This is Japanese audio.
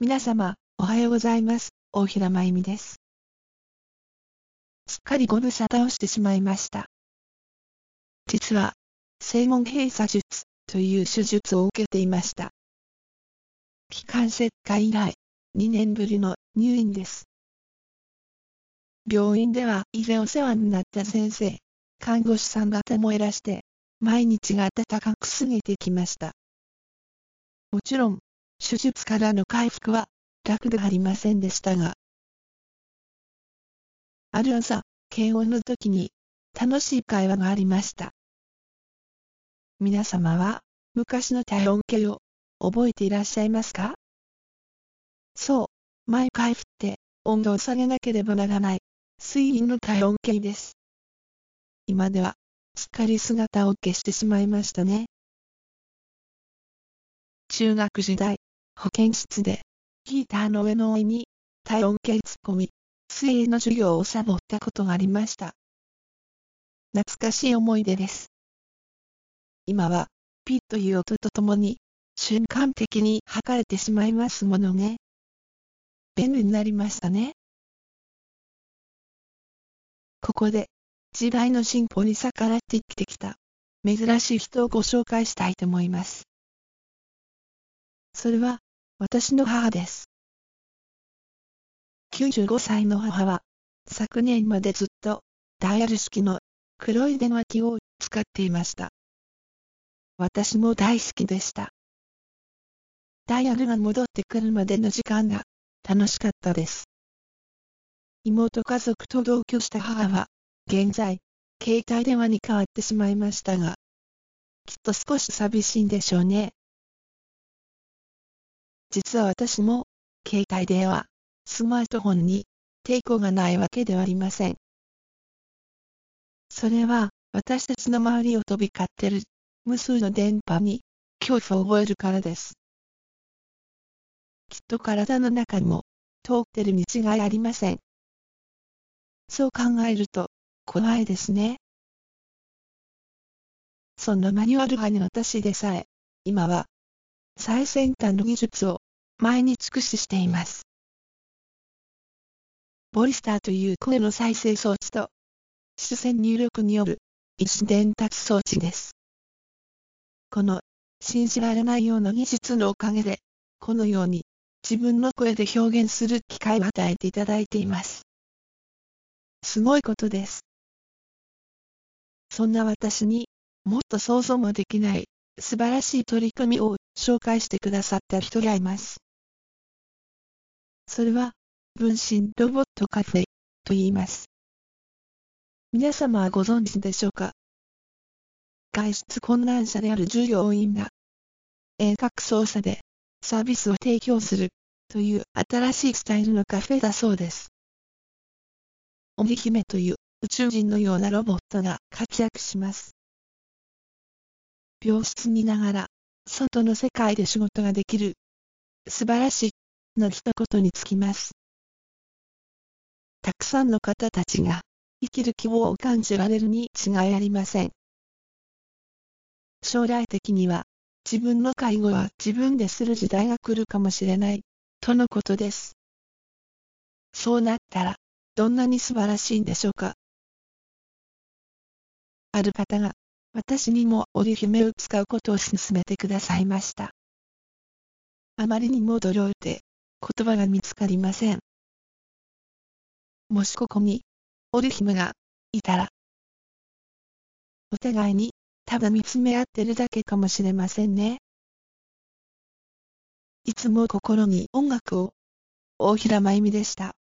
皆様、おはようございます。大平真由美です。すっかりご無沙汰をしてしまいました。実は、正門閉鎖術という手術を受けていました。気管切開以来、2年ぶりの入院です。病院では以前お世話になった先生、看護師さん方もいらして、毎日が暖かく過ぎてきました。もちろん、手術からの回復は楽ではありませんでしたが、ある朝、検温の時に楽しい会話がありました。皆様は昔の体温計を覚えていらっしゃいますか？そう、毎回振って温度を下げなければならない水銀の体温計です。今ではすっかり姿を消してしまいましたね。中学時代、保健室で、ヒーターの上の上に、体温計突っ込み、水泳の授業をサボったことがありました。懐かしい思い出です。今は、ピッという音とともに、瞬間的に測れてしまいますものね。便利になりましたね。ここで、時代の進歩に逆らって生きてきた、珍しい人をご紹介したいと思います。それは、私の母です。95歳の母は、昨年までずっと、ダイヤル式の黒い電話機を使っていました。私も大好きでした。ダイヤルが戻ってくるまでの時間が楽しかったです。妹家族と同居した母は、現在、携帯電話に変わってしまいましたが、きっと少し寂しいんでしょうね。実は私も、携帯電話、スマートフォンに抵抗がないわけではありません。それは、私たちの周りを飛び交ってる無数の電波に恐怖を覚えるからです。きっと体の中にも通ってるに違いありません。そう考えると怖いですね。そんなマニュアル派に私でさえ、今は最先端の技術を毎日駆使しています。ボイスターという声の再生装置と、視線入力による意思伝達装置です。この信じられないような技術のおかげで、このように自分の声で表現する機会を与えていただいています。すごいことです。そんな私にもっと想像もできない素晴らしい取り組みを紹介してくださった人がいます。それは、分身ロボットカフェと言います。皆様はご存知でしょうか？外出困難者である従業員が遠隔操作でサービスを提供するという新しいスタイルのカフェだそうです。鬼姫という宇宙人のようなロボットが活躍します。病室にいながら外の世界で仕事ができる素晴らしいの一言につきます。たくさんの方たちが生きる希望を感じられるに違いありません。将来的には自分の介護は自分でする時代が来るかもしれないとのことです。そうなったらどんなに素晴らしいんでしょうか。ある方が私にも織姫を使うことを勧めてくださいました。あまりにも驚いて言葉が見つかりません。もしここに、オリヒムが、いたら、お互いに、ただ見つめ合ってるだけかもしれませんね。いつも心に音楽を、大平真由美でした。